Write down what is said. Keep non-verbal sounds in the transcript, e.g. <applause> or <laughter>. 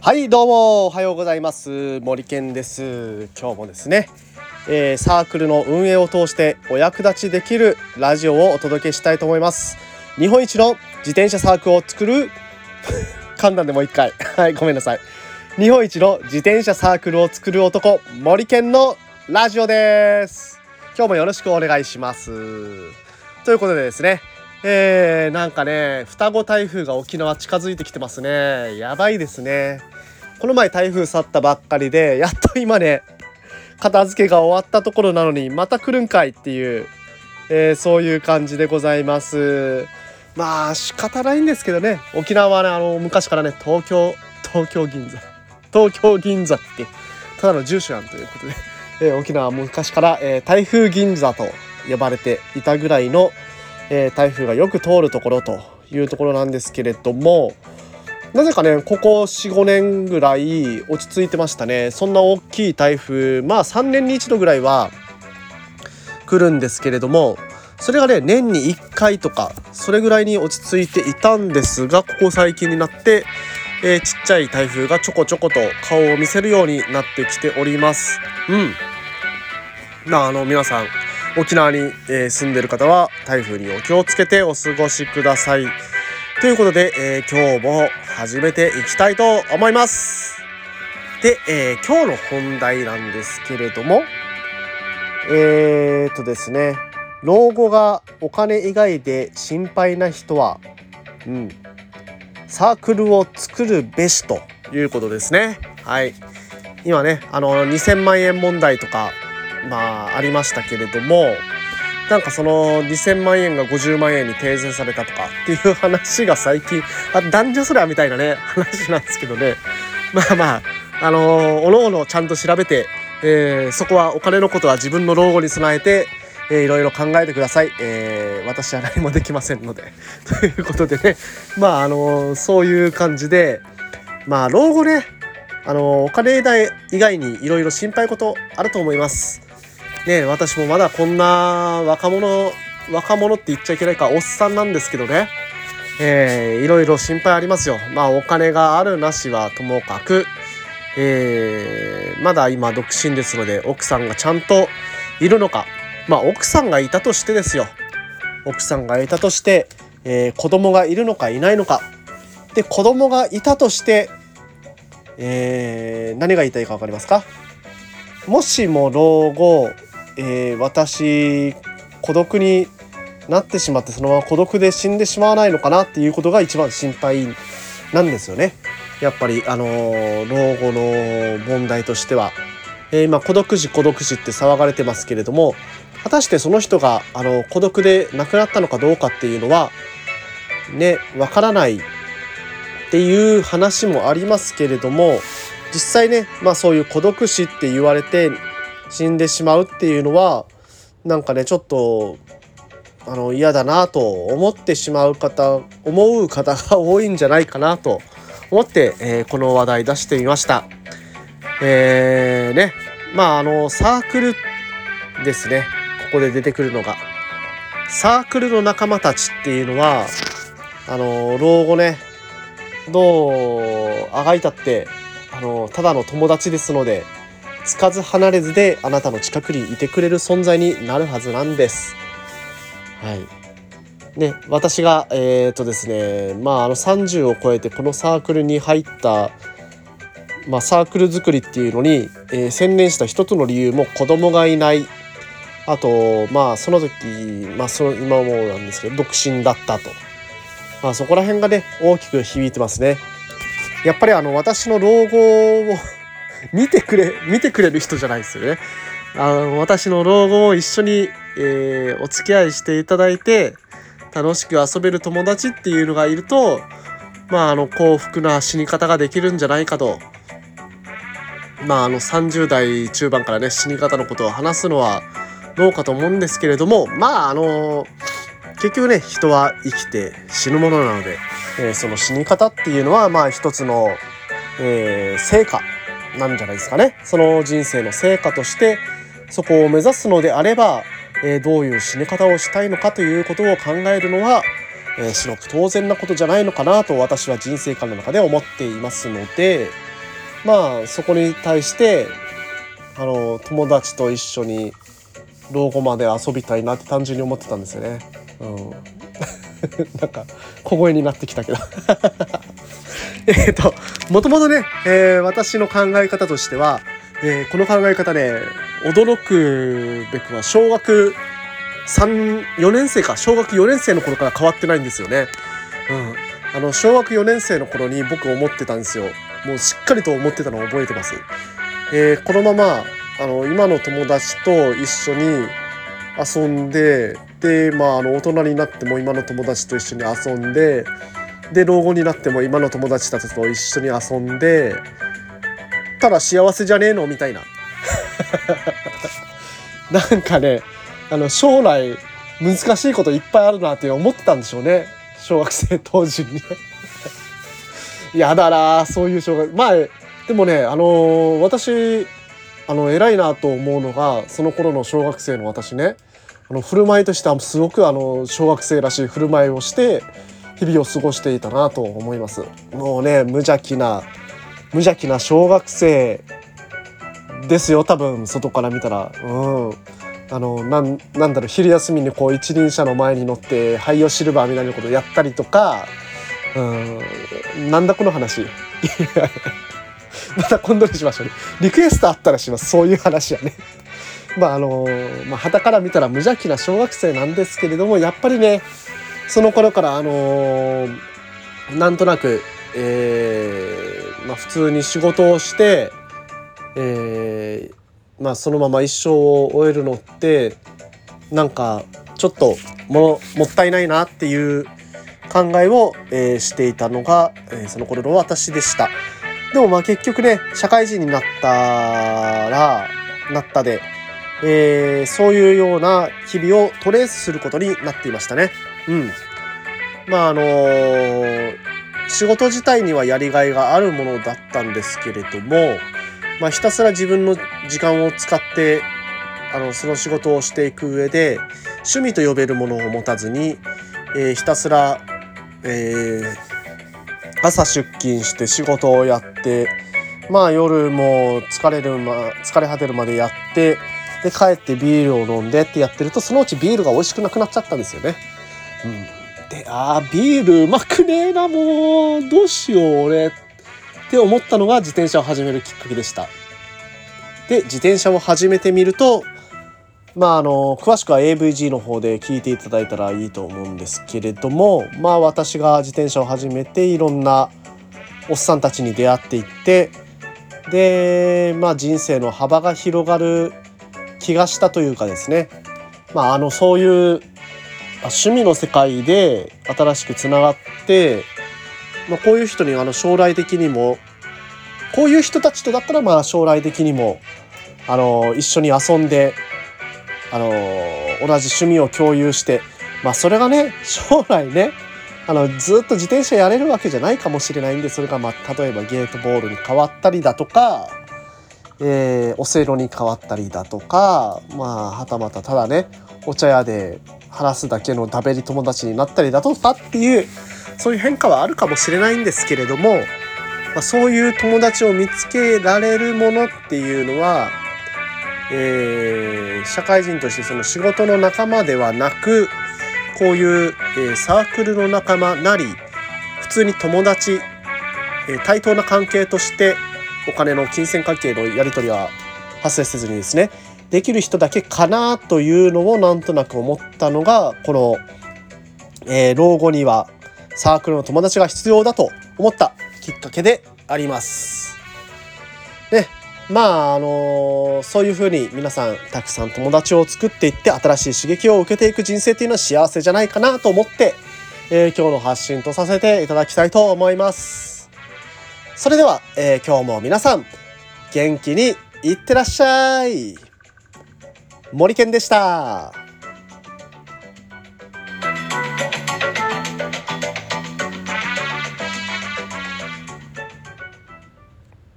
はいどうもおはようございます。森健です。今日もですね、えー、サークルの運営を通してお役立ちできるラジオをお届けしたいと思います。日本一の自転車サークルを作る <laughs> 簡単でもう一回。はいごめんなさい。日本一の自転車サークルを作る男森健のラジオです。今日もよろしくお願いします。ということでですねえー、なんかね双子台風が沖縄近づいてきてますね。やばいですね。この前台風去ったばっかりでやっと今ね片付けが終わったところなのにまた来るんかいっていう、えー、そういう感じでございます。まあ仕方ないんですけどね。沖縄はねあの昔からね東京東京銀座。東京銀座ってただの住所やんということで、えー、沖縄は昔から、えー、台風銀座と呼ばれていたぐらいの、え台風がよく通るところというところなんですけれどもなぜかねここ45年ぐらい落ち着いてましたね。そんな大きい台風まあ3年に1度ぐらいは来るんですけれどもそれがね年に1回とかそれぐらいに落ち着いていたんですがここ最近になって、えー、ちっちゃい台風がちょこちょこと顔を見せるようになってきております。うん。まああの皆さん沖縄に、えー、住んでる方は台風にお気をつけてお過ごしください。ということで、えー、今日も始めていきたいと思います。で、えー、今日の本題なんですけれども、えー、っとですね、老後がお金以外で心配な人は、うん、サークルを作るべしということですね。はい。今ね、あの、2000万円問題とか、まあ、ありましたけれども、なんかその2000万円が50万円に訂正されたとかっていう話が最近、あ、男女それはみたいなね、話なんですけどね。<laughs> まあまあ、あのー、おのおのちゃんと調べて、えー、そこはお金のことは自分の老後に備えて、えー、いろいろ考えてください。えー、私は何もできませんので。<laughs> ということでね、まああのー、そういう感じで、まあ老後ね、あの、お金代以外にいろいろ心配事あると思います。ね私もまだこんな若者若者って言っちゃいけないかおっさんなんですけどね。えー、いろいろ心配ありますよ。まあお金があるなしはともかくえー、まだ今独身ですので奥さんがちゃんといるのか。まあ奥さんがいたとしてですよ。奥さんがいたとして、えー、子供がいるのかいないのか。で子供がいたとして、えー、何が言いたいか分かりますか？もしも老後えー、私孤独になってしまってそのまま孤独で死んでしまわないのかなっていうことが一番心配なんですよね。やっぱりあの、老後の問題としては、えー、今孤独死孤独死って騒がれてますけれども果たしてその人があの孤独で亡くなったのかどうかっていうのはねわからないっていう話もありますけれども実際ねまあそういう孤独死って言われて死んでしまうっていうのはなんかねちょっとあの嫌だなと思ってしまう方思う方が多いんじゃないかなと思って、えー、この話題出してみました。えー、ねまああのサークルですねここで出てくるのがサークルの仲間たちっていうのはあの老後ねどうあがいたってあのただの友達ですのでつかず離れずであなたの近くにいてくれる存在になるはずなんです。はい。ね、私が、えっ、とですね、まあ、あの30を超えてこのサークルに入った、まあ、サークル作りっていうのに、えー、専念した一つの理由も子供がいない。あと、まあ、その時、まあ、その今もなんですけど、独身だったと。まあ、そこら辺がね、大きく響いてますね。やっぱりあの、私の老後を見てくれ、見てくれる人じゃないですよね。あの、私の老後を一緒に、えー、お付き合いしていただいて、楽しく遊べる友達っていうのがいると、まあ、あの、幸福な死に方ができるんじゃないかと。まあ、あの、30代中盤からね、死に方のことを話すのはどうかと思うんですけれども、まあ、あの、結局ね、人は生きて死ぬものなので、えー、その死に方っていうのは、まあ、一つの、えー、成果なんじゃないですかね。その人生の成果としてそこを目指すのであれば、えー、どういう死に方をしたいのかということを考えるのは、えー、白く当然なことじゃないのかなと私は人生観の中で思っていますのでまあそこに対してあの友達と一緒に老後まで遊びたいなって単純に思ってたんですよね。うん、<laughs> なんか小声になってきたけどえっともともとね、えー、私の考え方としては、えー、この考え方で、驚くべくは小学3、4年生か、小学4年生の頃から変わってないんですよね。うん。あの、小学4年生の頃に僕思ってたんですよ。もうしっかりと思ってたのを覚えてます。えー、このまま、あの、今の友達と一緒に遊んで、で、まあ、あの、大人になっても今の友達と一緒に遊んで、で、老後になっても今の友達たちと一緒に遊んで、ただ幸せじゃねえのみたいな。<laughs> なんかね、あの将来難しいこといっぱいあるなって思ってたんでしょうね。小学生当時に <laughs> やだなそういう小学まあでもねあのー、私あの偉いなと思うのがその頃の小学生の私ね。あの振る舞いとしてはすごくあの小学生らしい振る舞いをして日々を過ごしていたなと思います。もうね無邪気な無邪気な小学生ですよ多分外から見たら。うん。あのなんなんだろう昼休みにこう一輪車の前に乗って廃油シルバーみたいなことやったりとかうん。なんだこの話。また今度にしましょうね。リクエストあったらします。そういう話はね。まああのまあから見たら無邪気な小学生なんですけれどもやっぱりねその頃からあのなんとなくえー、まあ普通に仕事をしてえーまあ、そのまま一生を終えるのってなんかちょっとももったいないなっていう考えを、えー、していたのが、えー、その頃の私でした。でもまあ結局ね社会人になったらなったで、えー、そういうような日々をトレースすることになっていましたね。うん。まああのー、仕事自体にはやりがいがあるものだったんですけれどもまあ、ひたすら自分の時間を使ってあのその仕事をしていく上で趣味と呼べるものを持たずに、えー、ひたすら、えー、朝出勤して仕事をやってまあ夜も疲れる、ま、疲れ果てるまでやってで帰ってビールを飲んでってやってるとそのうちビールが美味しくなくなっちゃったんですよね。うん、であービールうまくねえなもう。どうしよう俺。って思ったのが自転車を始めるきっかけでした。で自転車を始めてみるとまああの詳しくは AVG の方で聞いていただいたらいいと思うんですけれどもまあ私が自転車を始めていろんなおっさんたちに出会っていってでまあ人生の幅が広がる気がしたというかですね。まああのそういう趣味の世界で新しくつながってまあ、こういう人にあの将来的にもこういう人たちとだったらまあ将来的にもあの一緒に遊んであの同じ趣味を共有してまあそれがね将来ねあのずっと自転車やれるわけじゃないかもしれないんでそれがまあ例えばゲートボールに変わったりだとか、えー、オセロに変わったりだとかまあはたまたただねお茶屋で話すだけの食べり友達になったりだとかっていうそういう変化はあるかもしれないんですけれども、まあ、そういう友達を見つけられるものっていうのは、えー、社会人としてその仕事の仲間ではなくこういう、えー、サークルの仲間なり普通に友達、えー、対等な関係としてお金の金銭関係のやり取りは発生せずにですねできる人だけかなというのをなんとなく思ったのがこの、えー、老後にはサークルの友達が必要だと思ったきっかけであります。ね、まああのー、そういうふうに皆さんたくさん友達を作っていって新しい刺激を受けていく人生っていうのは幸せじゃないかなと思って、えー、今日の発信とさせていただきたいと思います。それでは、えー、今日も皆さん元気にいってらっしゃい森健でした。